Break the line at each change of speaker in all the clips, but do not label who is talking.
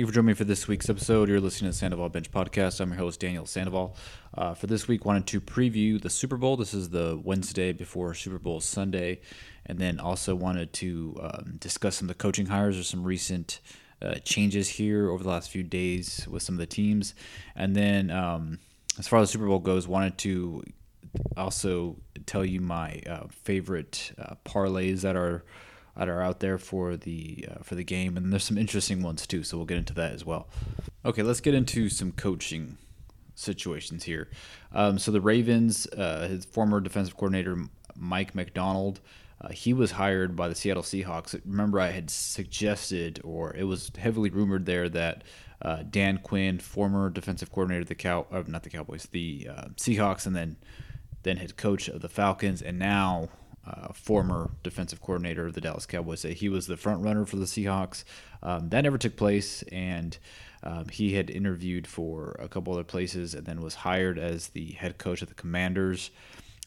Thank you for joining me for this week's episode. You're listening to Sandoval Bench Podcast. I'm your host, Daniel Sandoval. Uh, for this week, wanted to preview the Super Bowl. This is the Wednesday before Super Bowl Sunday. And then also wanted to um, discuss some of the coaching hires or some recent uh, changes here over the last few days with some of the teams. And then um, as far as the Super Bowl goes, wanted to also tell you my uh, favorite uh, parlays that are – that are out there for the uh, for the game, and there's some interesting ones too. So we'll get into that as well. Okay, let's get into some coaching situations here. Um, so the Ravens, uh, his former defensive coordinator Mike Macdonald. uh, he was hired by the Seattle Seahawks. Remember, I had suggested, or it was heavily rumored there that uh, Dan Quinn, former defensive coordinator of the Cow, uh, not the Cowboys, the uh, Seahawks, and then then head coach of the Falcons, and now uh, former defensive coordinator of the Dallas Cowboys, he was the front runner for the Seahawks. Um, that never took place, and um, he had interviewed for a couple other places, and then was hired as the head coach of the Commanders.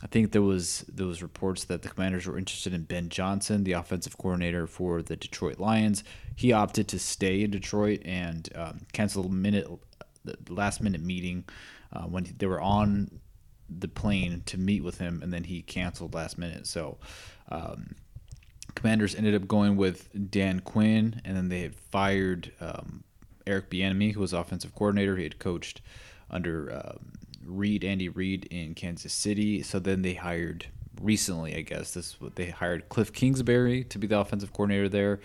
I think there was there was reports that the Commanders were interested in Ben Johnson, the offensive coordinator for the Detroit Lions. He opted to stay in Detroit and um, cancel a minute, the last minute meeting uh, when they were on the plane to meet with him, and then he canceled last minute. So, um, Commanders ended up going with Dan Quinn, and then they had fired um, Eric Bieniemy, who was offensive coordinator. He had coached under um, Reid, Andy Reid in Kansas City. So then they hired recently, I guess this they hired Cliff Kingsbury to be the offensive coordinator there,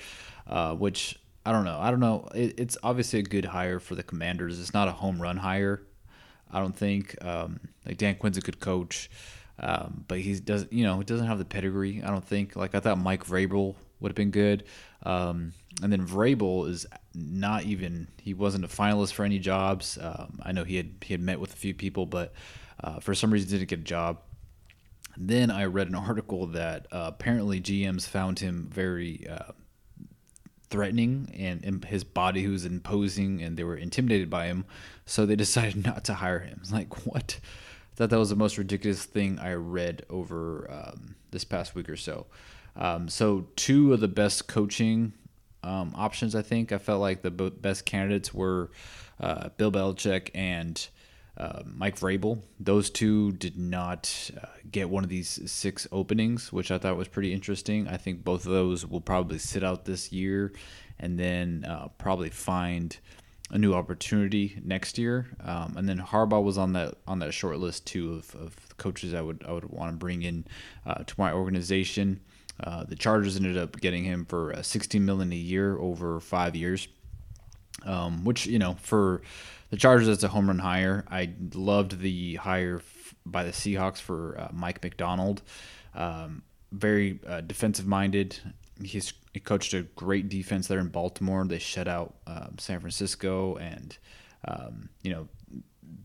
uh, which I don't know. I don't know. It, it's obviously a good hire for the Commanders. It's not a home run hire. I don't think um, like Dan Quinn's a good coach, um, but he doesn't. You know, he doesn't have the pedigree. I don't think. Like I thought Mike Vrabel would have been good, um, and then Vrabel is not even. He wasn't a finalist for any jobs. Um, I know he had he had met with a few people, but uh, for some reason didn't get a job. Then I read an article that uh, apparently GMs found him very uh, threatening and his body was imposing and they were intimidated by him so they decided not to hire him. Like what? I thought that was the most ridiculous thing i read over um, this past week or so. Um, so two of the best coaching um, options i think. I felt like the best candidates were uh, bill belichick and uh, Mike Vrabel. Those two did not uh, get one of these six openings, which I thought was pretty interesting. I think both of those will probably sit out this year and then uh, probably find a new opportunity next year. Um, and then Harbaugh was on that on that short list too of, of coaches I would I would want to bring in uh, to my organization. Uh, the Chargers ended up getting him for uh, 16 million a year over five years, um, which you know for the Chargers as a home run hire. I loved the hire by the Seahawks for uh, Mike Macdonald. Um, very uh, defensive minded. He's he coached a great defense there in Baltimore. They shut out um, San Francisco, and um, you know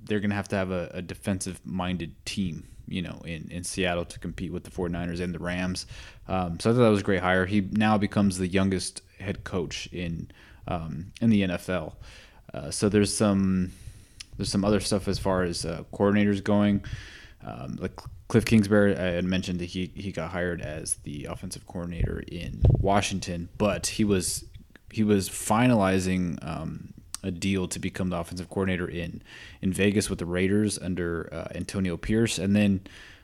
they're going to have to have a, a defensive minded team you know, in, in Seattle to compete with the 49ers and the Rams. Um, so I thought that was a great hire. He now becomes the youngest head coach in um, in the NFL. Uh, so there's some there's some other stuff as far as uh, coordinators going. Um, like Cliff Kingsbury, I had mentioned that he he got hired as the offensive coordinator in Washington, but he was he was finalizing um, a deal to become the offensive coordinator in in Vegas with the Raiders under uh, Antonio Pierce, and then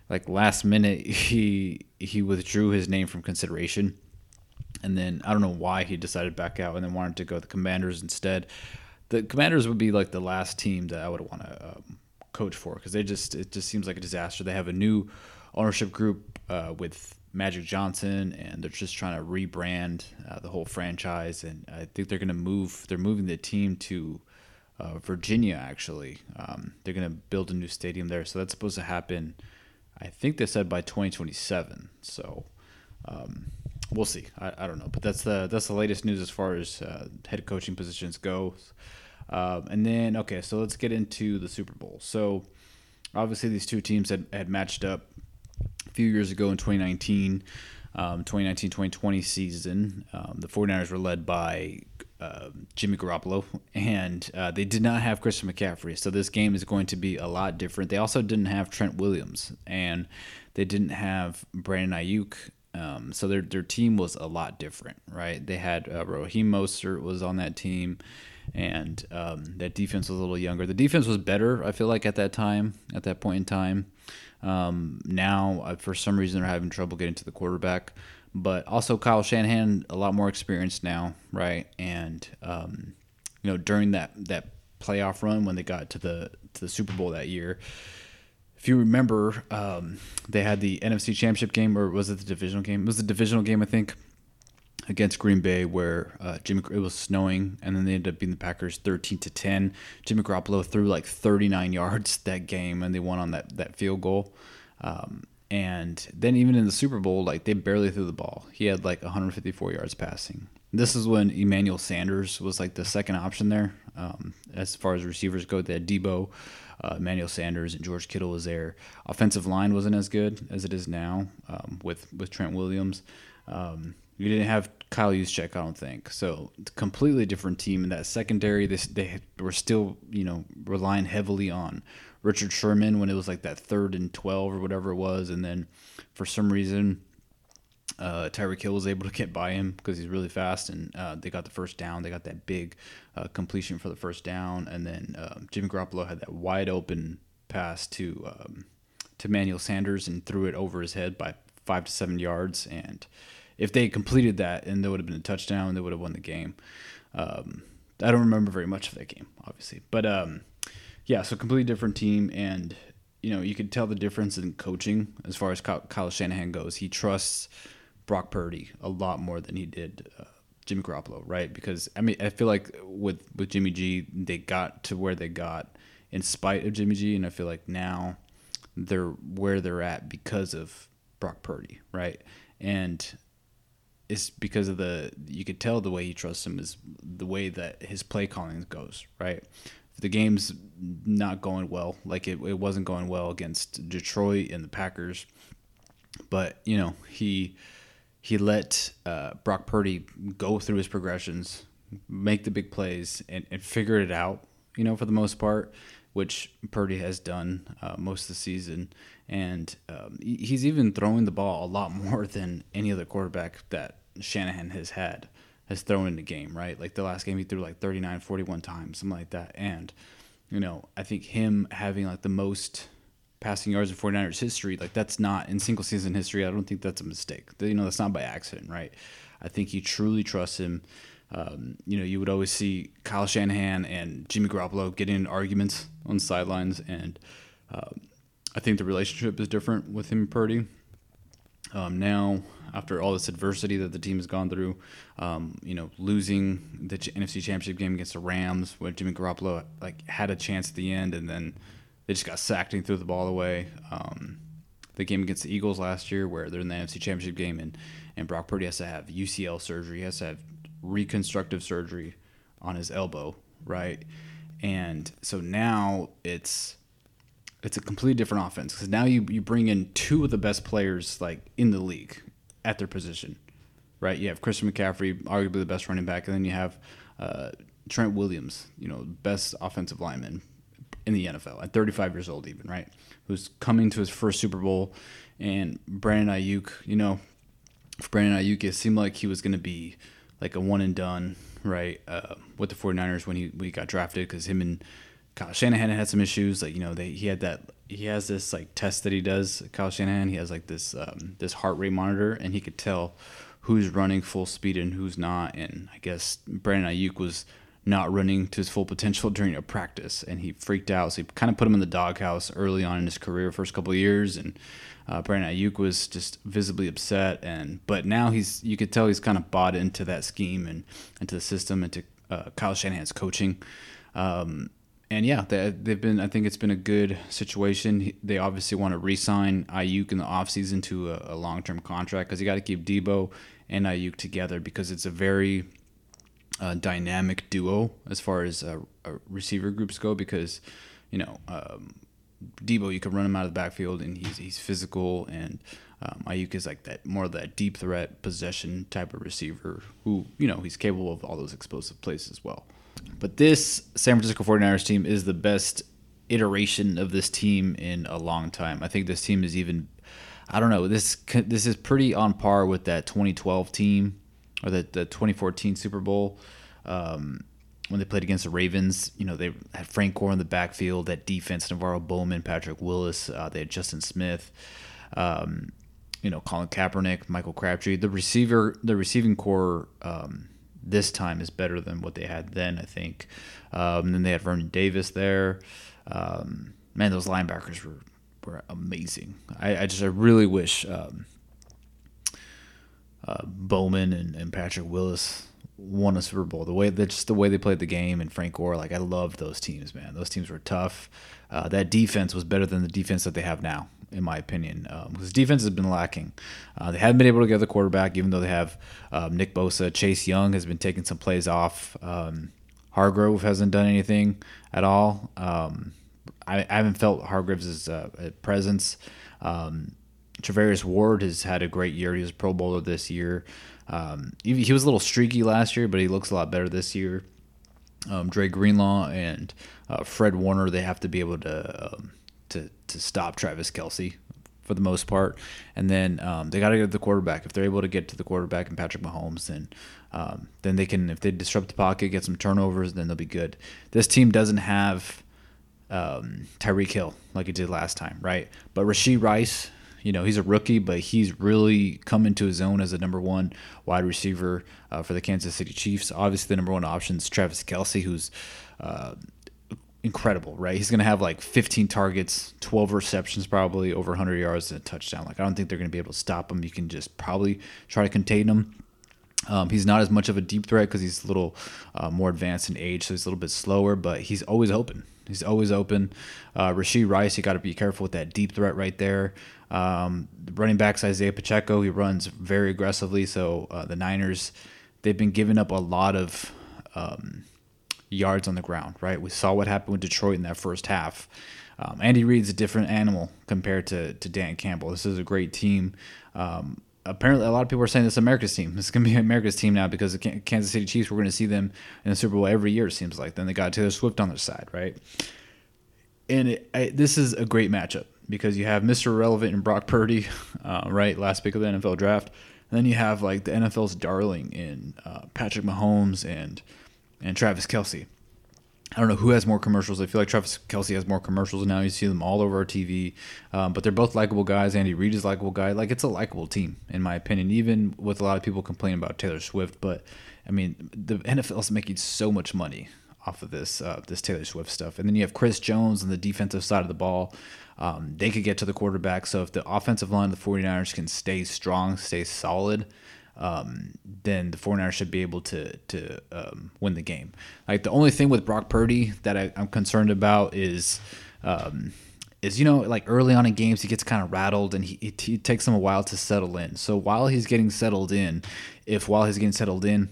like last minute he he withdrew his name from consideration, and then I don't know why he decided back out and then wanted to go the Commanders instead the Commanders would be like the last team that I would want to um, coach for because they just it just seems like a disaster. They have a new ownership group uh, with Magic Johnson, and they're just trying to rebrand uh, the whole franchise. And I think they're going to move. They're moving the team to uh, Virginia. Actually, um, they're going to build a new stadium there. So that's supposed to happen. I think they said by 2027. So. Um, we'll see. I, I, don't know, but that's the that's the latest news as far as uh, head coaching positions go. Um, and then, okay, so let's get into the Super Bowl. So, obviously, these two teams had, had matched up a few years ago in 2019, um, 2019 2020 season. Um, the 49ers were led by uh, Jimmy Garoppolo, and uh, they did not have Christian McCaffrey. So, this game is going to be a lot different. They also didn't have Trent Williams, and they didn't have Brandon Aiyuk. Um, so their their team was a lot different, right? They had uh, Raheem Mostert was on that team and um, that defense was a little younger. The defense was better, I feel like, at that time, at that point in time. Um, now, uh, for some reason, they're having trouble getting to the quarterback. But also, Kyle Shanahan, a lot more experienced now, right? And um, you know, during that that playoff run when they got to the to the Super Bowl that year, if you remember, um, they had the NFC Championship game, or was it the divisional game? It was the divisional game, I think, against Green Bay, where uh, Jimmy it was snowing, and then they ended up beating the Packers thirteen to ten. Jimmy Garoppolo threw like thirty nine yards that game, and they won on that that field goal. Um, and then even in the Super Bowl, like they barely threw the ball. He had like 154 yards passing. This is when Emmanuel Sanders was like the second option there. Um, as far as receivers go, they had Deebo, uh, Emmanuel Sanders, and George Kittle was there. Offensive line wasn't as good as it is now um, with with Trent Williams. Um, you didn't have Kyle Juszczyk, I don't think. So completely different team in that secondary. This they were still you know relying heavily on Richard Sherman when it was like that third and 12 or whatever it was. And then for some reason, uh, Tyreek Hill was able to get by him because he's really fast, and uh, they got the first down. They got that big uh, completion for the first down, and then um, Jimmy Garoppolo had that wide open pass to um, to Manuel Sanders and threw it over his head by five to seven yards. And if they completed that, and there would have been a touchdown, they would have won the game. Um, I don't remember very much of that game, obviously, but um, yeah, so completely different team, and you know you could tell the difference in coaching as far as Kyle Shanahan goes. He trusts Brock Purdy a lot more than he did uh, Jimmy Garoppolo, right? Because I mean, I feel like with with Jimmy G, they got to where they got in spite of Jimmy G, and I feel like now they're where they're at because of Brock Purdy, right? And it's because of the you could tell the way he trusts him is the way that his play calling goes, right? the game's not going well. Like it, it wasn't going well against Detroit and the Packers. But, you know, he he let uh, Brock Purdy go through his progressions, make the big plays, and, and figure it out, you know, for the most part, which Purdy has done uh, most of the season. And um, he's even throwing the ball a lot more than any other quarterback that Shanahan has had has thrown in the game, right? Like the last game he threw like 39, 41 times, something like that. And, you know, I think him having like the most passing yards in 49ers history, like that's not in single season history. I don't think that's a mistake. You know, that's not by accident, right? I think he truly trusts him. Um, you know, you would always see Kyle Shanahan and Jimmy Garoppolo getting in arguments on the sidelines, and um, I think the relationship is different with him and Purdy. Um, now, after all this adversity that the team has gone through, um, you know, losing the NFC Championship game against the Rams when Jimmy Garoppolo like had a chance at the end, and then they just got sacked and threw the ball away. Um, the game against the Eagles last year, where they're in the NFC Championship game, and and Brock Purdy has to have UCL surgery, has to have reconstructive surgery on his elbow, right? And so now it's it's a completely different offense because now you, you bring in two of the best players like in the league at their position, right? You have Christian McCaffrey, arguably the best running back, and then you have uh, Trent Williams, you know, best offensive lineman in the NFL at 35 years old, even right, who's coming to his first Super Bowl, and Brandon Aiyuk, you know, Brandon Aiyuk, it seemed like he was going to be like a one and done, right, uh, with the 49ers when he he got drafted because him and Kyle Shanahan had some issues. Like you know, they he had that he has this like test that he does. Kyle Shanahan he has like this um, this heart rate monitor, and he could tell who's running full speed and who's not. And I guess Brandon Aiyuk was not running to his full potential during a practice, and he freaked out. So he kind of put him in the doghouse early on in his career, first couple years, and uh, Brandon Aiyuk was just visibly upset. And but now he's you could tell he's kind of bought into that scheme and into the system, into uh, Kyle Shanahan's coaching. Um, and yeah, they, have been. I think it's been a good situation. They obviously want to re-sign Aiyuk in the offseason to a, a long-term contract because you got to keep Deebo and Aiyuk together because it's a very uh, dynamic duo as far as uh, uh, receiver groups go. Because you know, um, Deebo, you can run him out of the backfield and he's he's physical, and um, Aiyuk is like that more of that deep threat possession type of receiver who you know he's capable of all those explosive plays as well. But this San Francisco 49ers team is the best iteration of this team in a long time. I think this team is even I don't know, this this is pretty on par with that 2012 team or the, the 2014 Super Bowl um, when they played against the Ravens, you know, they had Frank Gore in the backfield, that defense, NaVorro Bowman, Patrick Willis, uh, they had Justin Smith, um, you know, Colin Kaepernick, Michael Crabtree. The receiver, the receiving corps um, this time is better than what they had then, I think. Um, then they had Vernon Davis there. Um, man, those linebackers were, were amazing. I, I just, I really wish um, uh, Bowman and, and Patrick Willis won a Super Bowl. The way that just the way they played the game and Frank Gore, like I loved those teams, man. Those teams were tough. Uh, that defense was better than the defense that they have now, in my opinion, because um, defense has been lacking. Uh, they haven't been able to get the quarterback, even though they have um, Nick Bosa. Chase Young has been taking some plays off. Um, Hargrave hasn't done anything at all. Um, I, I, haven't felt Hargrave's uh, presence. Um, Charvarius Ward has had a great year. He was a Pro Bowler this year. Um, he, he, was a little streaky last year, but he looks a lot better this year. Um, Dre Greenlaw and uh, Fred Warner, they have to be able to um, to to stop Travis Kelce for the most part, and then um, they got to get to the quarterback. If they're able to get to the quarterback and Patrick Mahomes, then um, then they can. If they disrupt the pocket, get some turnovers, then they'll be good. This team doesn't have um, Tyreek Hill like it did last time, right? But Rashee Rice you know, he's a rookie, but he's really come into his own as a number one wide receiver uh, for the Kansas City Chiefs. Obviously, the number one option is Travis Kelce, who's uh, incredible, right? He's going to have like 15 targets, 12 receptions, probably over 100 yards and a touchdown. Like, I don't think they're going to be able to stop him. You can just probably try to contain him. Um, he's not as much of a deep threat because he's a little uh, more advanced in age, so he's a little bit slower, but he's always open. He's always open. Uh, Rashee Rice, you got to be careful with that deep threat right there. Um, running backs Isaiah Pacheco, he runs very aggressively. So uh, the Niners, they've been giving up a lot of um, yards on the ground. Right, we saw what happened with Detroit in that first half. Um, Andy Reid's a different animal compared to to Dan Campbell. This is a great team. Um, apparently, a lot of people are saying this is America's team. This is going to be America's team now because the Kansas City Chiefs. We're going to see them in the Super Bowl every year. It seems like. Then they got Taylor Swift on their side, right? And it, I, this is a great matchup because you have Mr. Relevant and Brock Purdy, uh, right? Last pick of the NFL draft. And then you have like the NFL's darling in uh, Patrick Mahomes and and Travis Kelce. I don't know who has more commercials. I feel like Travis Kelce has more commercials now. You see them all over our TV, um, but they're both likable guys. Andy Reid is a likable guy. Like it's a likable team, in my opinion. Even with a lot of people complaining about Taylor Swift, but I mean the NFL is making so much money off of this uh, this Taylor Swift stuff. And then you have Chris Jones on the defensive side of the ball. Um, they could get to the quarterback. So if the offensive line of the 49ers can stay strong, stay solid, um, then the 49ers should be able to to um, win the game. Like the only thing with Brock Purdy that I, am concerned about is um, is you know like early on in games he gets kind of rattled and he it takes him a while to settle in. So while he's getting settled in, if while he's getting settled in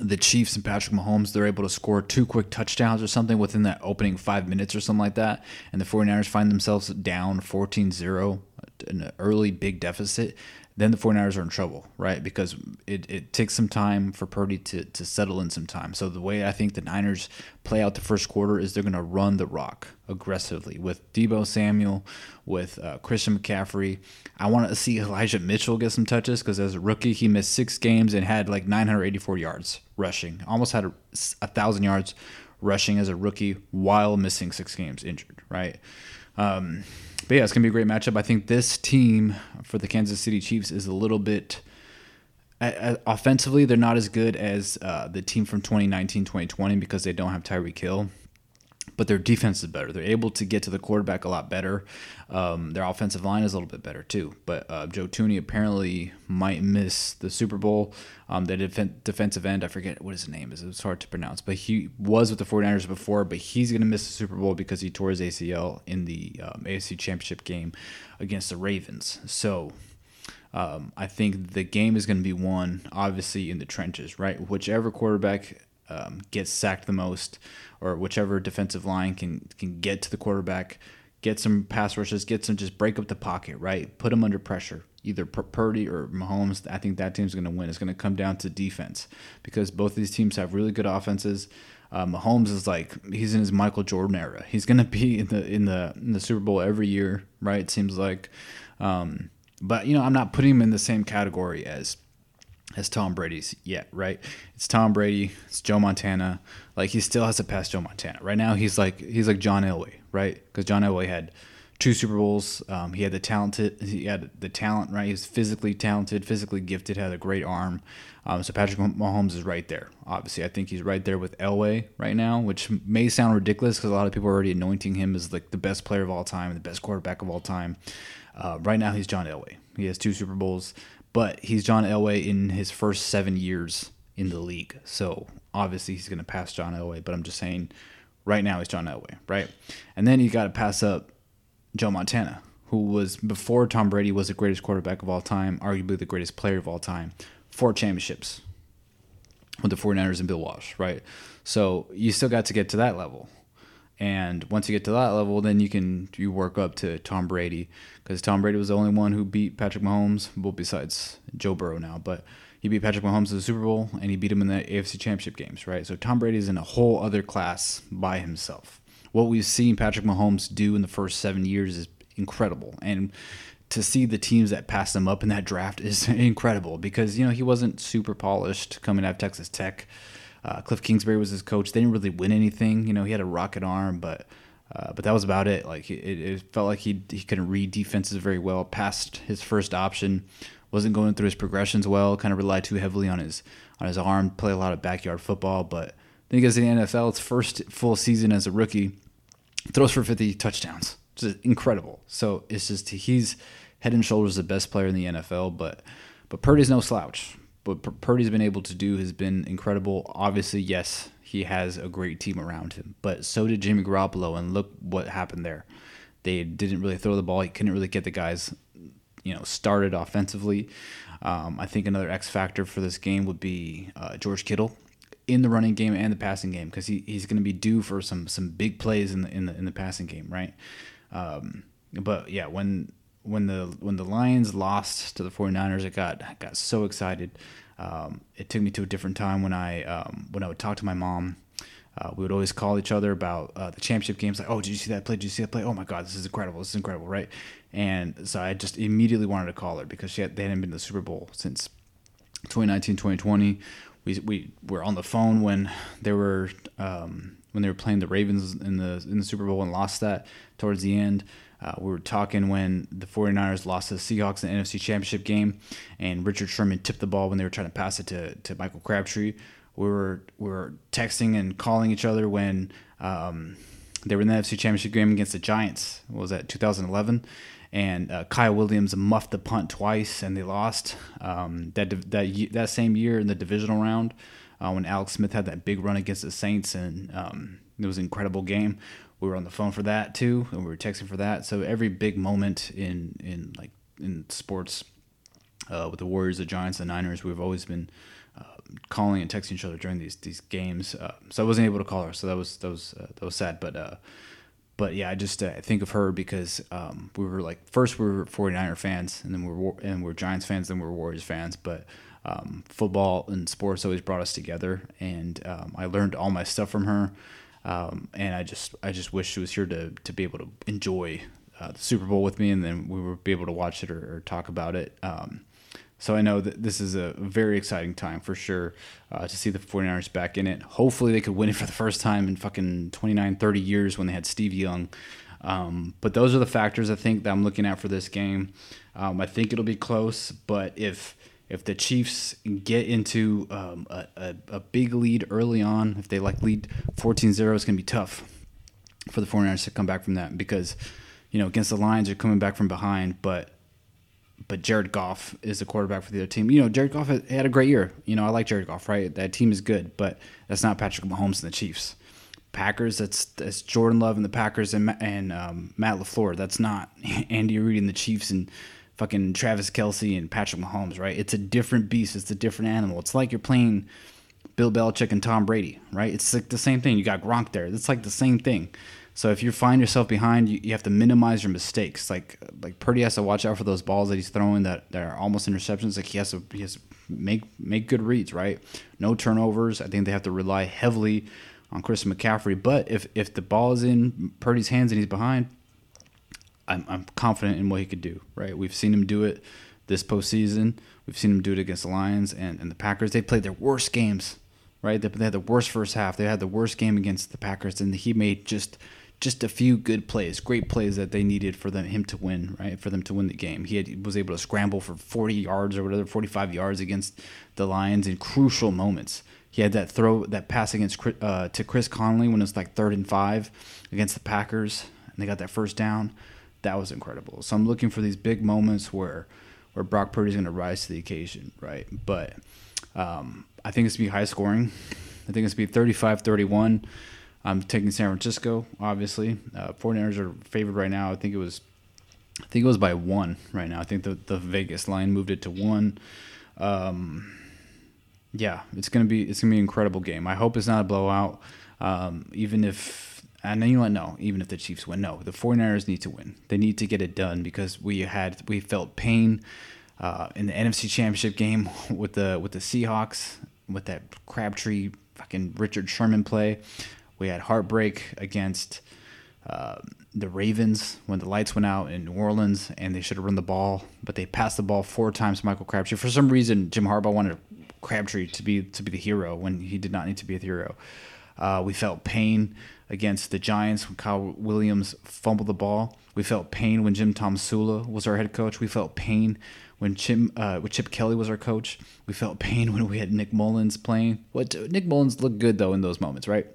the Chiefs and Patrick Mahomes, they're able to score two quick touchdowns or something within that opening five minutes or something like that. And the 49ers find themselves down 14 0, an early big deficit then the 49ers are in trouble, right? Because it, it takes some time for Purdy to, to settle in some time. So the way I think the Niners play out the first quarter is they're going to run the rock aggressively with Deebo Samuel, with uh, Christian McCaffrey. I want to see Elijah Mitchell get some touches because as a rookie, he missed six games and had like 984 yards rushing, almost had a, a thousand yards rushing as a rookie while missing six games injured, right? Um, but yeah, it's gonna be a great matchup. I think this team for the Kansas City Chiefs is a little bit offensively. They're not as good as uh, the team from 2019, 2020 because they don't have Tyreek Hill but their defense is better. They're able to get to the quarterback a lot better. Um, their offensive line is a little bit better too. But uh, Joe Thuney apparently might miss the Super Bowl. Um, the def- defensive end, I forget what his name is. It's hard to pronounce, but he was with the 49ers before, but he's going to miss the Super Bowl because he tore his ACL in the um, AFC Championship game against the Ravens. So um, I think the game is going to be won, obviously, in the trenches, right? Whichever quarterback um, gets sacked the most, or whichever defensive line can can get to the quarterback, get some pass rushes, get some just break up the pocket, right? Put them under pressure. Either Purdy or Mahomes. I think that team's going to win. It's going to come down to defense because both of these teams have really good offenses. Uh, Mahomes is like he's in his Michael Jordan era. He's going to be in the in the in the Super Bowl every year, right? It seems like. Um, but you know, I'm not putting him in the same category as as Tom Brady's yet, right? It's Tom Brady, it's Joe Montana. Like he still has to pass Joe Montana. Right now he's like he's like John Elway, right? Because John Elway had two Super Bowls. Um, he had the talented he had the talent, right? He was physically talented, physically gifted, had a great arm. Um, so Patrick Mahomes is right there. Obviously, I think he's right there with Elway right now, which may sound ridiculous because a lot of people are already anointing him as like the best player of all time, the best quarterback of all time. Uh, right now, he's John Elway. He has two Super Bowls but he's John Elway in his first seven years in the league. So obviously he's going to pass John Elway, but I'm just saying right now he's John Elway, right? And then you got to pass up Joe Montana, who was before Tom Brady was the greatest quarterback of all time, arguably the greatest player of all time, four championships with the 49ers and Bill Walsh, right? So you still got to get to that level. And once you get to that level, then you can you work up to Tom Brady because Tom Brady was the only one who beat Patrick Mahomes, well, besides Joe Burrow now, but he beat Patrick Mahomes in the Super Bowl and he beat him in the AFC Championship games, right? So Tom Brady is in a whole other class by himself. What we've seen Patrick Mahomes do in the first seven years is incredible, and to see the teams that passed him up in that draft is incredible because you know he wasn't super polished coming out of Texas Tech. Uh, Cliff Kingsbury was his coach. They didn't really win anything. You know, he had a rocket arm, but uh, but that was about it. Like it, it felt like he he couldn't read defenses very well. Passed his first option, wasn't going through his progressions well. Kind of relied too heavily on his on his arm. Play a lot of backyard football, but he goes to the NFL. It's first full season as a rookie. Throws for 50 touchdowns. Just incredible. So it's just he's head and shoulders the best player in the NFL. But but Purdy's no slouch but Purdy's been able to do has been incredible. Obviously, yes, he has a great team around him, but so did Jimmy Garoppolo, and look what happened there. They didn't really throw the ball. He couldn't really get the guys, you know, started offensively. Um, I think another X factor for this game would be uh, George Kittle in the running game and the passing game because he, he's going to be due for some some big plays in the in the in the passing game, right? Um, but yeah, when when the when the Lions lost to the 49ers, I got I got so excited. Um, it took me to a different time when I um, when I would talk to my mom. Uh, we would always call each other about uh, the championship games. Like, oh, did you see that play? Did you see that play? Oh my God, this is incredible! This is incredible, right? And so I just immediately wanted to call her because she had, they hadn't been to the Super Bowl since 2019, 2020. We we were on the phone when they were um, when they were playing the Ravens in the in the Super Bowl and lost that towards the end. Uh, we were talking when the 49ers lost to the Seahawks in the NFC Championship game, and Richard Sherman tipped the ball when they were trying to pass it to, to Michael Crabtree. We were we were texting and calling each other when um, they were in the NFC Championship game against the Giants. What was that 2011? And uh, Kyle Williams muffed the punt twice, and they lost. Um, that that that same year in the divisional round, uh, when Alex Smith had that big run against the Saints, and um, it was an incredible game we were on the phone for that too, and we were texting for that. So every big moment in in like in sports, uh, with the Warriors, the Giants, the Niners, we've always been uh, calling and texting each other during these these games. Uh, so I wasn't able to call her, so that was that was uh, that was sad. But uh, but yeah, I just uh, think of her because um, we were like first we were 49er fans, and then we were and we are Giants fans, then we are Warriors fans, but. Um, football and sports always brought us together, and um, I learned all my stuff from her. Um, and I just I just wish she was here to to be able to enjoy uh, the Super Bowl with me, and then we would be able to watch it or, or talk about it. Um, so I know that this is a very exciting time for sure uh, to see the 49ers back in it. Hopefully they could win it for the first time in fucking 29, 30 years when they had Steve Young. Um, but those are the factors I think that I'm looking at for this game. Um, I think it'll be close, but if if the Chiefs get into um, a, a, a, big lead early on, if they like lead 14-0, it's going to be tough for the 49ers to come back from that because, you know, against the Lions, you're coming back from behind, but but Jared Goff is the quarterback for the other team. You know, Jared Goff had a great year. You know, I like Jared Goff, right? That team is good, but that's not Patrick Mahomes and the Chiefs. Packers, that's that's Jordan Love and the Packers and and um, Matt LaFleur. That's not Andy Reid and the Chiefs and fucking Travis Kelce and Patrick Mahomes, right? It's a different beast. It's a different animal. It's like you're playing Bill Belichick and Tom Brady, right? It's like the same thing. You got Gronk there. It's like the same thing. So if you find yourself behind, you, you have to minimize your mistakes. Like like Purdy has to watch out for those balls that he's throwing that, that are almost interceptions. Like he has to he has to make make good reads, right? No turnovers. I think they have to rely heavily on Chris McCaffrey. But if if the ball is in Purdy's hands and he's behind, I'm, I'm confident in what he could do. Right, we've seen him do it this postseason. We've seen him do it against the Lions and, and the Packers. They played their worst games, right? They, they had the worst first half. They had the worst game against the Packers, and he made just just a few good plays, great plays that they needed for them him to win, right? For them to win the game. He had, was able to scramble for 40 yards or whatever, 45 yards against the Lions in crucial moments. He had that throw, that pass against uh, to Chris Conley when it was like third and five against the Packers, and they got that first down. That was incredible. So I'm looking for these big moments where where Brock Purdy's going to rise to the occasion, right? But um, I think it's going to be high scoring. I think it's going to be 35 31. I'm taking San Francisco, obviously. Uh, 49ers are favored right now. I think it was. I think it was by one right now. I think the, the Vegas line moved it to one. Um, yeah, it's gonna be it's gonna be an incredible game. I hope it's not a blowout. Um, even if and then you know what? No, even if the Chiefs win, no, the 49ers need to win. They need to get it done because we had we felt pain uh, in the NFC Championship game with the with the Seahawks with that Crabtree fucking Richard Sherman play. We had heartbreak against uh, the Ravens when the lights went out in New Orleans and they should have run the ball, but they passed the ball four times to Michael Crabtree. For some reason, Jim Harbaugh wanted Crabtree to be to be the hero when he did not need to be the hero. Uh, we felt pain against the Giants when Kyle Williams fumbled the ball. We felt pain when Jim Tomsula was our head coach. We felt pain when Chim, uh, when Chip Kelly was our coach. We felt pain when we had Nick Mullens playing. What Nick Mullens looked good though in those moments, right?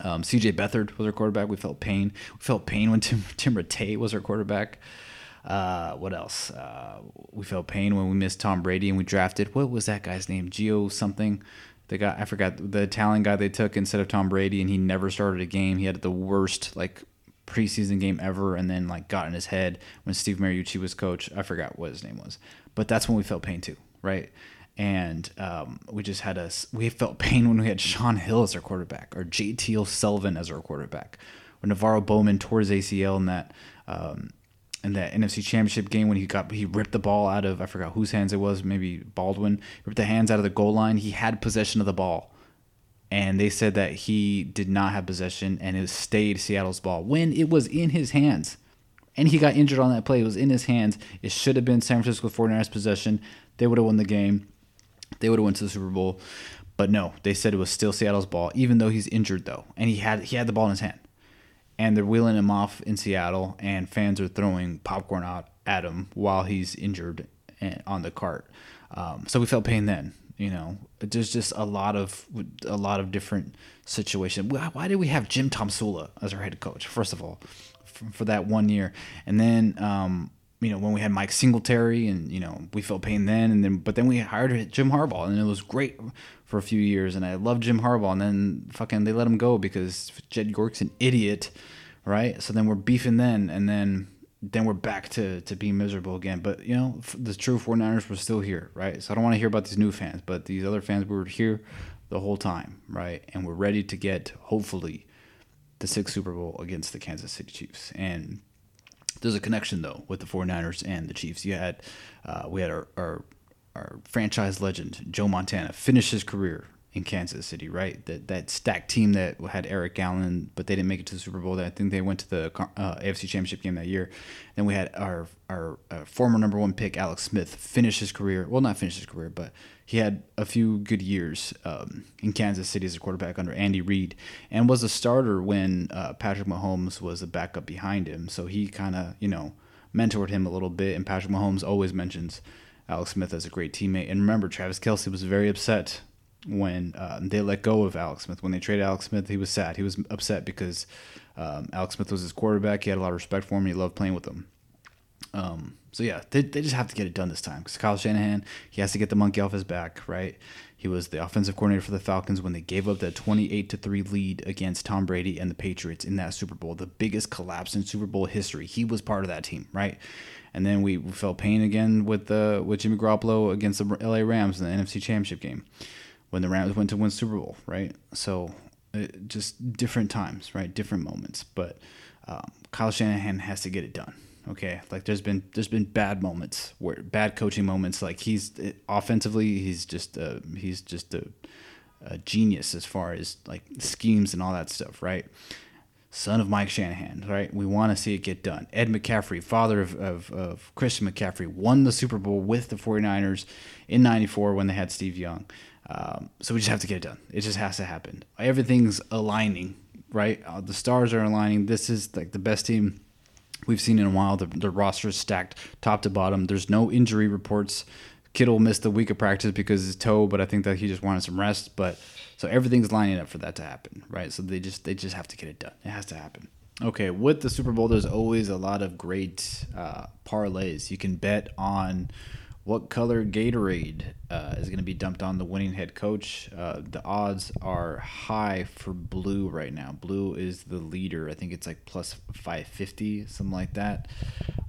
Um, CJ Beathard was our quarterback. We felt pain. We felt pain when Tim, Tim Rattay was our quarterback. Uh, what else? Uh, we felt pain when we missed Tom Brady and we drafted. What was that guy's name? Geo something. The guy I forgot the Italian guy they took instead of Tom Brady, and he never started a game. He had the worst like preseason game ever, and then like got in his head when Steve Mariucci was coach. I forgot what his name was, but that's when we felt pain too, right? and um, we just had a we felt pain when we had Shaun Hill as our quarterback or JT Sullivan as our quarterback, When NaVorro Bowman tore his ACL in that um, in that NFC Championship game when he got he ripped the ball out of I forgot whose hands it was maybe Baldwin ripped the hands out of the goal line. He had possession of the ball, and they said that he did not have possession and it stayed Seattle's ball when it was in his hands. And he got injured on that play. It was in his hands. It should have been San Francisco 49ers possession. They would have won the game they would have went to the Super Bowl. But no, they said it was still Seattle's ball, even though he's injured though, and he had he had the ball in his hand, and they're wheeling him off in Seattle, and fans are throwing popcorn out at him while he's injured on the cart. Um, so we felt pain then. You know, there's just a lot of a lot of different situations. Why, why did we have Jim Tomsula as our head coach? First of all, for, for that one year, and then um, you know, when we had Mike Singletary and, you know, we felt pain then and then but then we hired Jim Harbaugh and it was great for a few years and I loved Jim Harbaugh and then fucking they let him go because Jed York's an idiot, right? So then we're beefing then and then then we're back to to being miserable again. But you know, the true 49ers were still here, right? So I don't want to hear about these new fans, but these other fans we were here the whole time, right? And we're ready to get hopefully the sixth Super Bowl against the Kansas City Chiefs. And there's a connection though with the 49ers and the Chiefs. You had uh, we had our, our our franchise legend Joe Montana finished his career in Kansas City, right? That that stacked team that had Eric Allen, but they didn't make it to the Super Bowl. I think they went to the uh, AFC Championship game that year. Then we had our our uh, former number one pick Alex Smith finish his career. Well, not finish his career, but he had a few good years um, in Kansas City as a quarterback under Andy Reid, and was a starter when uh, Patrick Mahomes was a backup behind him. So he kind of you know mentored him a little bit. And Patrick Mahomes always mentions Alex Smith as a great teammate. And remember, Travis Kelce was very upset when uh, they let go of Alex Smith. When they traded Alex Smith, he was sad. He was upset because um, Alex Smith was his quarterback. He had a lot of respect for him. He loved playing with him. Um, so yeah, they, they just have to get it done this time because Kyle Shanahan he has to get the monkey off his back, right? He was the offensive coordinator for the Falcons when they gave up that twenty-eight to three lead against Tom Brady and the Patriots in that Super Bowl, the biggest collapse in Super Bowl history. He was part of that team, right? And then we, we felt pain again with the with Jimmy Garoppolo against the LA Rams in the NFC Championship game when the Rams went to win Super Bowl, right? So it, uh, just different times, right? Different moments. But um, Kyle Shanahan has to get it done. Okay, like there's been there's been bad moments where bad coaching moments. Like he's offensively, he's just a, he's just a, a genius as far as like schemes and all that stuff, right? son of Mike Shanahan, right? We want to see it get done. Ed McCaffrey, father of, of, of Christian McCaffrey, won the Super Bowl with the 49ers in 94 when they had Steve Young. Um, so we just have to get it done. It just has to happen. Everything's aligning, right? Uh, the stars are aligning. This is like the best team we've seen in a while. The, the roster is stacked top to bottom. There's no injury reports. Kittle missed the week of practice because his toe, but I think that he just wanted some rest. But so everything's lining up for that to happen, right? So they just they just have to get it done. It has to happen. Okay, with the Super Bowl, there's always a lot of great uh, parlays. You can bet on what color Gatorade uh, is going to be dumped on the winning head coach. Uh, the odds are high for blue right now. Blue is the leader. I think it's like plus 550, something like that.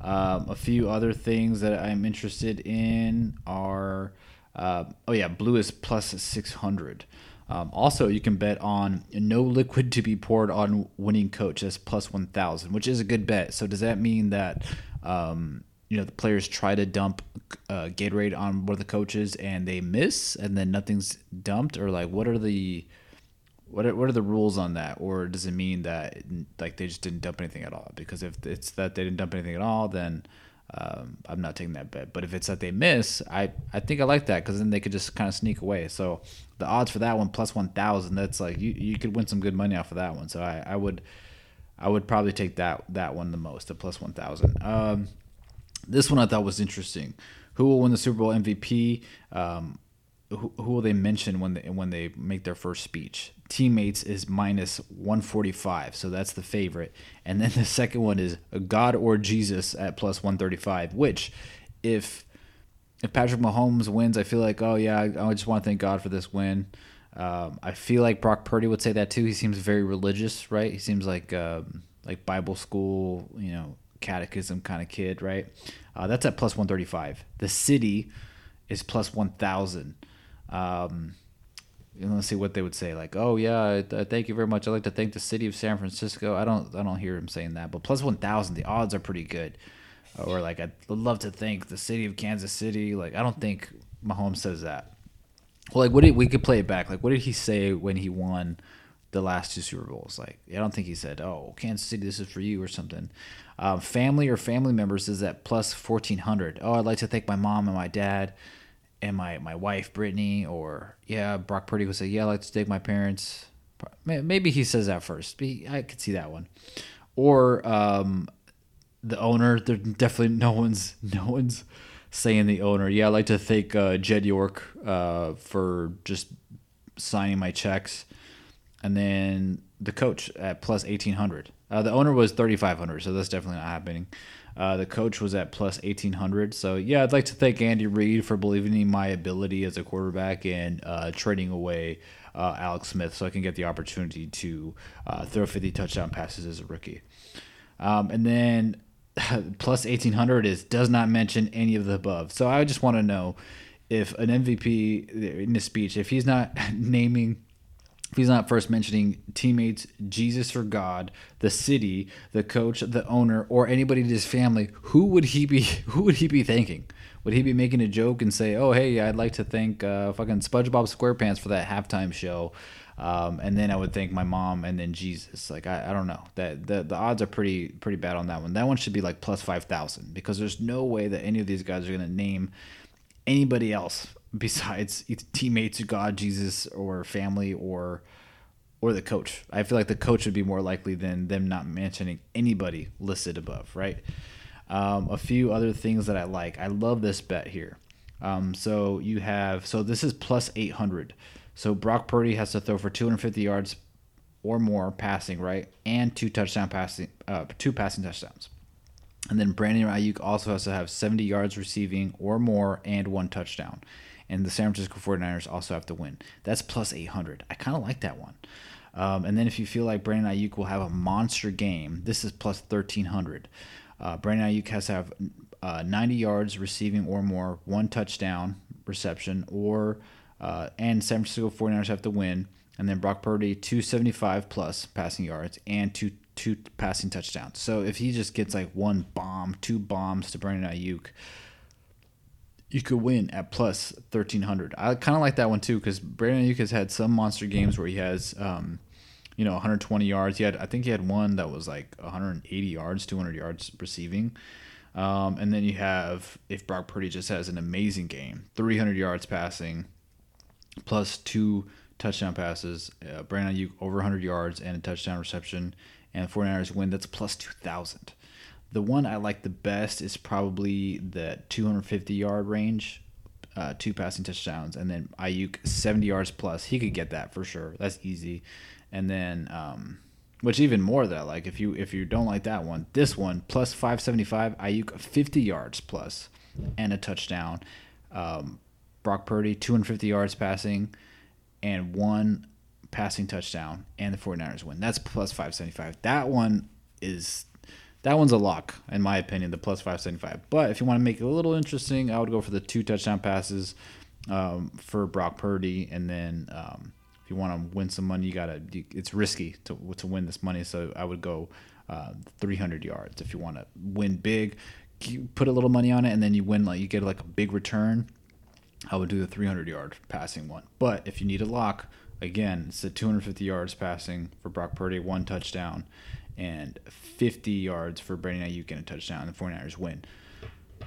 Um, a few other things that I'm interested in are, uh, oh yeah, blue is plus 600. Um, also, you can bet on no liquid to be poured on winning coach. That's plus 1,000, which is a good bet. So, does that mean that, um, you know, the players try to dump uh, Gatorade on one of the coaches and they miss and then nothing's dumped? Or, like, what are the. What are, what are the rules on that, or does it mean that like they just didn't dump anything at all? Because if it's that they didn't dump anything at all, then um, I'm not taking that bet. But if it's that they miss, I, I think I like that because then they could just kind of sneak away. So the odds for that one plus 1,000, that's like you, you could win some good money off of that one. So I, I would I would probably take that that one the most, the plus 1,000. Um, this one I thought was interesting. Who will win the Super Bowl MVP? Um, who, who will they mention when they when they make their first speech? Teammates is minus 145, so that's the favorite. And then the second one is God or Jesus at plus 135, which if if Patrick Mahomes wins, I feel like, oh yeah, I just want to thank God for this win. Um, I feel like Brock Purdy would say that too. He seems very religious, right? He seems like um, like Bible school, you know, catechism kind of kid, right? Uh, that's at plus 135. The city is plus 1,000. Um, let's see what they would say. Like, oh yeah, thank you very much. I'd like to thank the city of San Francisco. I don't, I don't hear him saying that, but plus 1,000, the odds are pretty good. Or like, I'd love to thank the city of Kansas City. Like, I don't think Mahomes says that. Well, like, what did we could play it back? Like, what did he say when he won the last two Super Bowls? Like, I don't think he said, "Oh, Kansas City, this is for you" or something. Um, family or family members is at plus fourteen hundred. Oh, I'd like to thank my mom and my dad and my my wife Brittany. Or yeah, Brock Purdy would say, "Yeah, I'd like to thank my parents." Maybe he says that first. I could see that one. Or um, the owner. There definitely no one's no one's saying the owner. Yeah, I'd like to thank uh, Jed York uh, for just signing my checks, and then the coach at plus eighteen hundred. Uh, the owner was thirty five hundred, so that's definitely not happening. Uh, the coach was at plus eighteen hundred. So yeah, I'd like to thank Andy Reid for believing in my ability as a quarterback and uh, trading away uh, Alex Smith so I can get the opportunity to uh, throw fifty touchdown passes as a rookie. Um, and then plus 1800 is does not mention any of the above. So I just want to know if an MVP in his speech, if he's not naming, he's not first mentioning teammates, Jesus or God, the city, the coach, the owner, or anybody in his family, who would he be? Who would he be thanking? Would he be making a joke and say, "Oh, hey, I'd like to thank uh, fucking SpongeBob SquarePants for that halftime show"? Um, and then I would think my mom and then Jesus. Like I, I don't know that the the odds are pretty pretty bad on that one. That one should be like plus five thousand because there's no way that any of these guys are gonna name anybody else besides teammates, God, Jesus, or family, or or the coach. I feel like the coach would be more likely than them not mentioning anybody listed above, right? Um, a few other things that I like. I love this bet here. Um, so you have so this is plus eight hundred. So Brock Purdy has to throw for 250 yards or more passing, right, and two touchdown passing, uh, two passing touchdowns. And then Brandon Aiyuk also has to have 70 yards receiving or more and one touchdown. And the San Francisco 49ers also have to win. That's plus 800. I kind of like that one. Um, and then if you feel like Brandon Aiyuk will have a monster game, this is plus 1300. Uh, Brandon Aiyuk has to have uh, 90 yards receiving or more, one touchdown reception, or uh, and San Francisco 49ers have to win. And then Brock Purdy, 275 plus passing yards and two two passing touchdowns. So if he just gets like one bomb, two bombs to Brandon Aiyuk, you could win at plus 1300. I kind of like that one too because Brandon Aiyuk has had some monster games where he has um, you know 120 yards. He had I think he had one that was like 180 yards, 200 yards receiving. Um, and then you have if Brock Purdy just has an amazing game, 300 yards passing, plus two touchdown passes. Uh, Brandon Aiyuk over 100 yards and a touchdown reception, and the 49ers win. That's plus 2,000. The one I like the best is probably the 250 yard range, uh, two passing touchdowns, and then Aiyuk 70 yards plus. He could get that for sure. That's easy. And then, um, which even more that like if you if you don't like that one, this one plus 575 Aiyuk 50 yards plus and a touchdown. Um, Brock Purdy 250 yards passing and one passing touchdown and the 49ers win. That's plus 575. That one is that one's a lock in my opinion, the plus 575. But if you want to make it a little interesting, I would go for the two touchdown passes um, for Brock Purdy and then um, if you want to win some money, you got to it's risky to to win this money, so I would go uh, 300 yards if you want to win big. You put a little money on it and then you win like you get like a big return I would do the 300 yard passing one. But if you need a lock, again, it's the 250 yards passing for Brock Purdy, one touchdown, and 50 yards for Brandon Aiyuk and a touchdown. The 49ers win.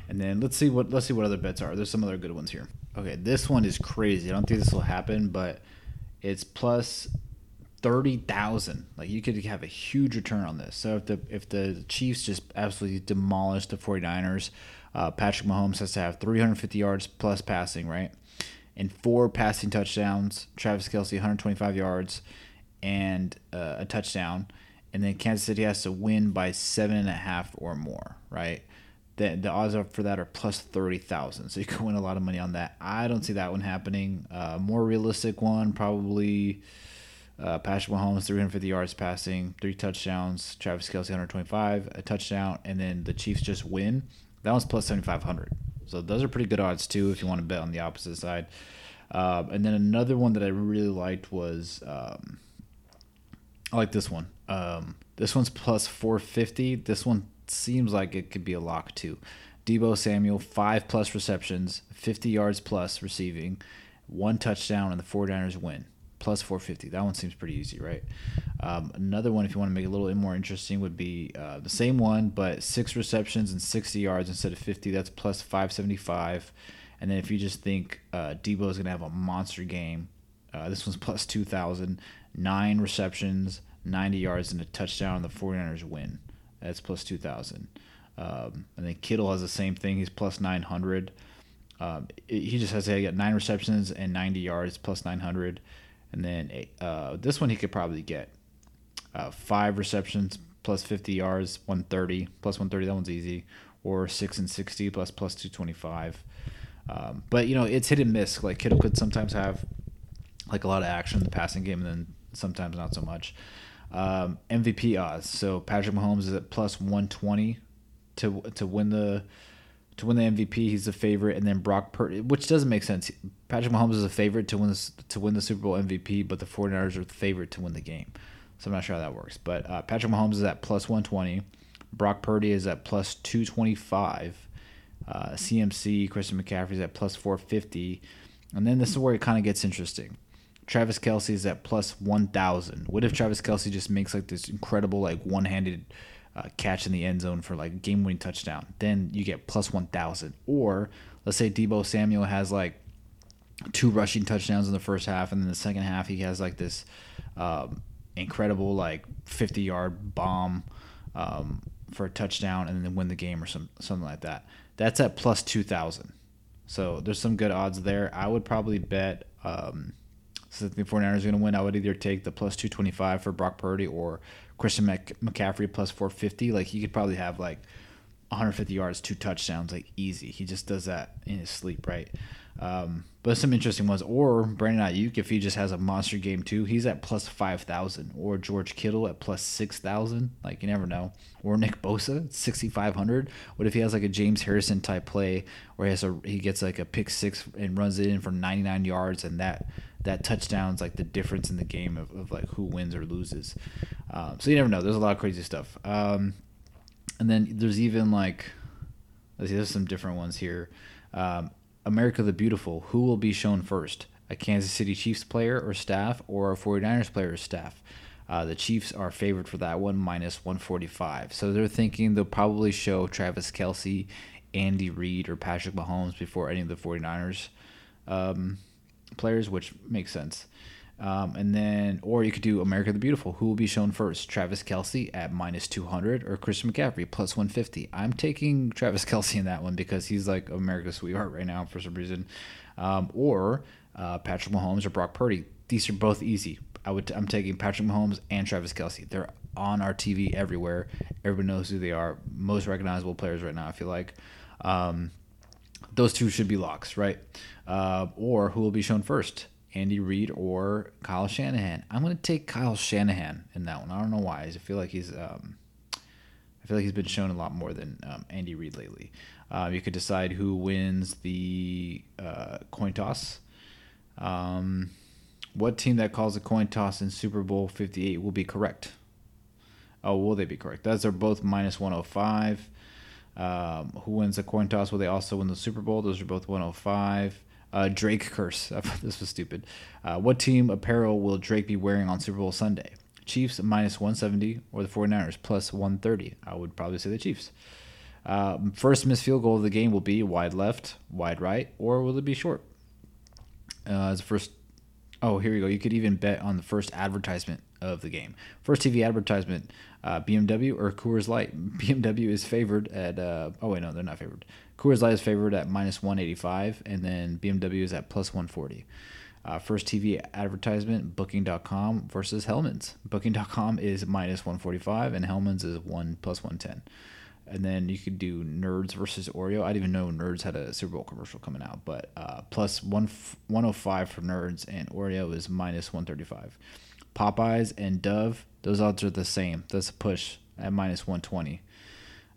And then let's see what let's see what other bets are. There's some other good ones here. Okay, this one is crazy. I don't think this will happen, but it's plus thirty thousand. Like you could have a huge return on this. So if the if the Chiefs just absolutely demolish the 49ers, uh, Patrick Mahomes has to have 350 yards plus passing, right? And four passing touchdowns. Travis Kelce 125 yards and uh, a touchdown. And then Kansas City has to win by seven and a half or more, right? The, the odds for that are plus 30,000. So you can win a lot of money on that. I don't see that one happening. Uh, more realistic one, probably uh, Patrick Mahomes, 350 yards passing, three touchdowns. Travis Kelce, 125, a touchdown. And then the Chiefs just win. That one's plus 7,500. So those are pretty good odds too if you want to bet on the opposite side. Uh, and then another one that I really liked was um, I like this one. Um, this one's plus 450. This one seems like it could be a lock too. Deebo Samuel, five plus receptions, 50 yards plus receiving, one touchdown, and the 49ers win plus 450. That one seems pretty easy, right? Um, another one, if you want to make it a little bit more interesting, would be uh, the same one, but six receptions and 60 yards instead of 50. That's plus 575. And then if you just think uh, Deebo is going to have a monster game, uh, this one's plus 2,000. Nine receptions, 90 yards, and a touchdown. The 49ers win. That's plus 2,000. Um, and then Kittle has the same thing. He's plus 900. Um, he just has to get nine receptions and 90 yards plus 900. And then uh, this one he could probably get uh, five receptions plus 50 yards, 130 plus 130. That one's easy. Or six and 60 plus plus 225. Um, but you know it's hit and miss. Like Kittle could sometimes have like a lot of action in the passing game, and then sometimes not so much. Um, MVP odds. So Patrick Mahomes is at plus 120 to to win the to win the MVP. He's a favorite, and then Brock Purdy, which doesn't make sense. Patrick Mahomes is a favorite to win to win the Super Bowl MVP, but the 49ers are the favorite to win the game. So I'm not sure how that works. But uh, Patrick Mahomes is at plus 120. Brock Purdy is at plus 225. Uh, CMC, Christian McCaffrey is at plus 450. And then this is where it kind of gets interesting. Travis Kelce is at plus 1,000. What if Travis Kelce just makes like this incredible, like one handed uh, catch in the end zone for like a game winning touchdown, then you get plus 1,000. Or let's say Deebo Samuel has like two rushing touchdowns in the first half, and then the second half he has like this um, incredible like 50 yard bomb um, for a touchdown, and then win the game or some something like that. That's at plus 2,000. So there's some good odds there. I would probably bet. Um, so the 49ers are going to win. I would either take the plus 225 for Brock Purdy or Christian McCaffrey plus 450. Like he could probably have like 150 yards, two touchdowns, like easy. He just does that in his sleep, right? Um, but some interesting ones. Or Brandon Aiyuk, if he just has a monster game too, he's at plus 5,000. Or George Kittle at plus 6,000. Like you never know. Or Nick Bosa, 6,500. What if he has like a James Harrison type play where he has a he gets like a pick six and runs it in for 99 yards and that that touchdown's like the difference in the game of, of like who wins or loses. Um, so you never know. There's a lot of crazy stuff. Um, and then there's even like, let's see, there's some different ones here. Um, America the Beautiful. Who will be shown first? A Kansas City Chiefs player or staff, or a 49ers player or staff? Uh, the Chiefs are favored for that one, minus 145. So they're thinking they'll probably show Travis Kelce, Andy Reid, or Patrick Mahomes before any of the 49ers um, players, which makes sense. Um, and then, or you could do America the Beautiful. Who will be shown first? Travis Kelce at minus 200 or Christian McCaffrey plus 150? I'm taking Travis Kelce in that one because he's like America's sweetheart right now for some reason. Um, or uh, Patrick Mahomes or Brock Purdy. These are both easy. I would. I'm taking Patrick Mahomes and Travis Kelce. They're on our TV everywhere. Everybody knows who they are. Most recognizable players right now. I feel like. Um, those two should be locks, right? Uh, or who will be shown first? Andy Reid or Kyle Shanahan. I'm going to take Kyle Shanahan in that one. I don't know why. I feel like he's um, I feel like he's been shown a lot more than um, Andy Reid lately. Uh, you could decide who wins the uh, coin toss. Um, what team that calls a coin toss in Super Bowl 58 will be correct? Oh, will they be correct? Those are both minus 105. Um, who wins the coin toss? Will they also win the Super Bowl? Those are both 105. Uh, Drake curse. this was stupid. Uh, what team apparel will Drake be wearing on Super Bowl Sunday? Chiefs minus 170 or the 49ers plus 130? I would probably say the Chiefs. Uh, first missed field goal of the game will be wide left, wide right, or will it be short? Uh, as first, oh here we go. You could even bet on the first advertisement of the game. First TV advertisement: uh, BMW or Coors Light. BMW is favored at. Uh, oh wait, no, they're not favored. Coors Light is favored at minus 185, and then BMW is at plus 140. Uh, first TV advertisement, Booking.com versus Hellmann's. Booking.com is minus 145, and Hellmann's is 1 plus 110. And then you could do Nerds versus Oreo. I didn't even know Nerds had a Super Bowl commercial coming out, but uh, plus one, 105 for Nerds, and Oreo is minus 135. Popeyes and Dove, those odds are the same. That's a push at minus 120.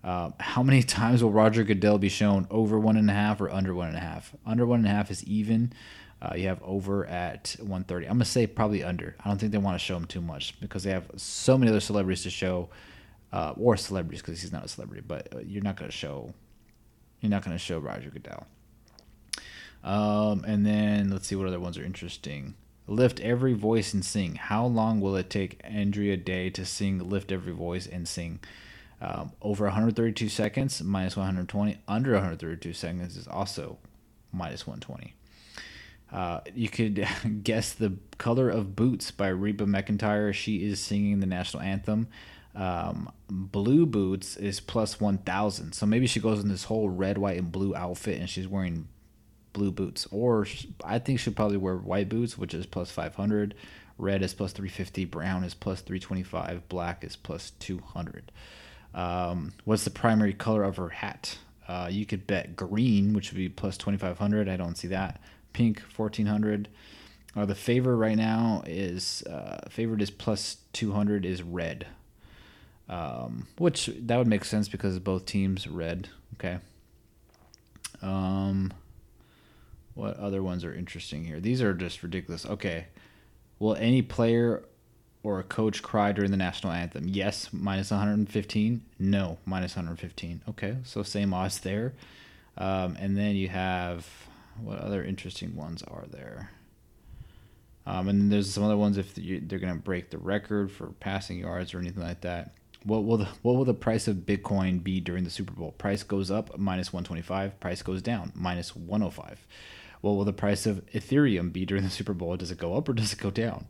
Uh, how many times will Roger Goodell be shown over one and a half or under one and a half? Under one and a half is even. Uh, you have over at 130. I'm gonna say probably under. I don't think they want to show him too much because they have so many other celebrities to show, uh, or celebrities because he's not a celebrity. But uh, you're not gonna show, you're not gonna show Roger Goodell. Um, and then let's see what other ones are interesting. Lift every voice and sing. How long will it take Andra Day to sing "Lift Every Voice" and sing? Um, over 132 seconds, minus 120. Under 132 seconds is also minus 120. Uh, you could guess the color of boots by Reba McEntire. She is singing the national anthem. Um, blue boots is plus 1,000. So maybe she goes in this whole red, white, and blue outfit and she's wearing blue boots. Or I think she'll probably wear white boots, which is plus 500. Red is plus 350. Brown is plus 325. Black is plus 200. Um, what's the primary color of her hat? Uh, you could bet green, which would be plus 2500. I don't see that. Pink, 1400. Uh, the favor right now is uh, favored is plus 200 is red. Um, which that would make sense because both teams red. Okay. Um, what other ones are interesting here? These are just ridiculous. Okay. Will any player or a coach cry during the national anthem? Yes, minus 115. No, minus 115. Okay, so same odds there. Um, and then you have what other interesting ones are there? Um, and then there's some other ones if they're going to break the record for passing yards or anything like that. What will the what will the price of Bitcoin be during the Super Bowl? Price goes up minus 125. Price goes down minus 105. What will the price of Ethereum be during the Super Bowl? Does it go up or does it go down?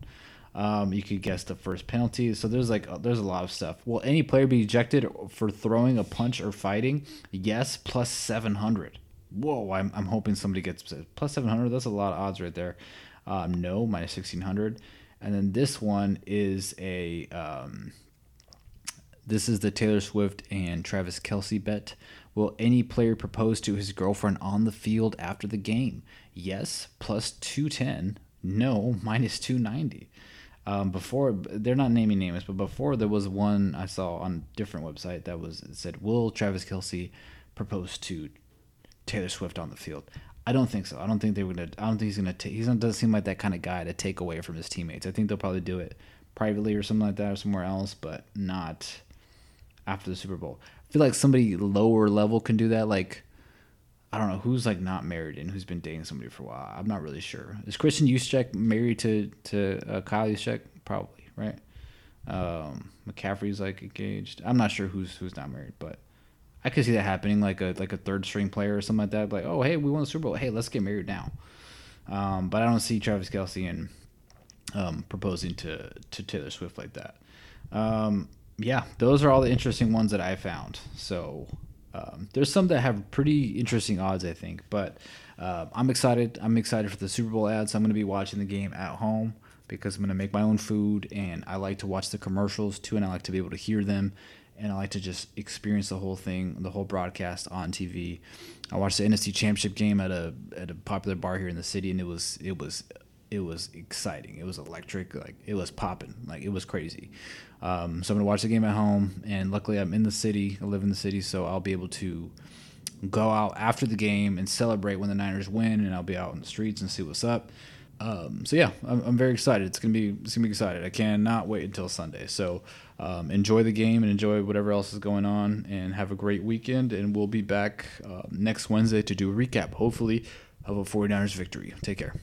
Um, you could guess the first penalty. So there's like there's a lot of stuff. Will any player be ejected for throwing a punch or fighting? Yes, plus 700. Whoa, I'm, I'm hoping somebody gets plus 700. That's a lot of odds right there. Um, no, minus 1600. And then this one is a um, this is the Taylor Swift and Travis Kelce bet. Will any player propose to his girlfriend on the field after the game? Yes, plus 210. No, minus 290. Um, before they're not naming names, but before there was one I saw on a different website that was said, "Will Travis Kelce propose to Taylor Swift on the field?" I don't think so. I don't think they're gonna. I don't think he's gonna take. He doesn't seem like that kind of guy to take away from his teammates. I think they'll probably do it privately or something like that or somewhere else, but not after the Super Bowl. I feel like somebody lower level can do that, like I don't know who's like not married and who's been dating somebody for a while. I'm not really sure. Is Christian Juszczyk married to to uh, Kyle? Probably, right? Um, McCaffrey's like engaged. I'm not sure who's who's not married, but I could see that happening, like a like a third string player or something like that. Like, oh hey, we won the Super Bowl. Hey, let's get married now. Um, but I don't see Travis Kelce and um, proposing to to Taylor Swift like that. Um, yeah, those are all the interesting ones that I found. So um, there's some that have pretty interesting odds, I think. But uh, I'm excited. I'm excited for the Super Bowl ads. I'm going to be watching the game at home because I'm going to make my own food, and I like to watch the commercials too, and I like to be able to hear them, and I like to just experience the whole thing, the whole broadcast on TV. I watched the NFC Championship game at a at a popular bar here in the city, and it was it was it was exciting. It was electric. Like it was popping. Like it was crazy. Um, so I'm gonna watch the game at home, and luckily I'm in the city. I live in the city, so I'll be able to go out after the game and celebrate when the Niners win, and I'll be out in the streets and see what's up. Um, so yeah, I'm, I'm, very excited. It's gonna be it's gonna be excited. I cannot wait until Sunday. So um, enjoy the game and enjoy whatever else is going on, and have a great weekend. And we'll be back uh, next Wednesday to do a recap, hopefully, of a 49ers victory. Take care.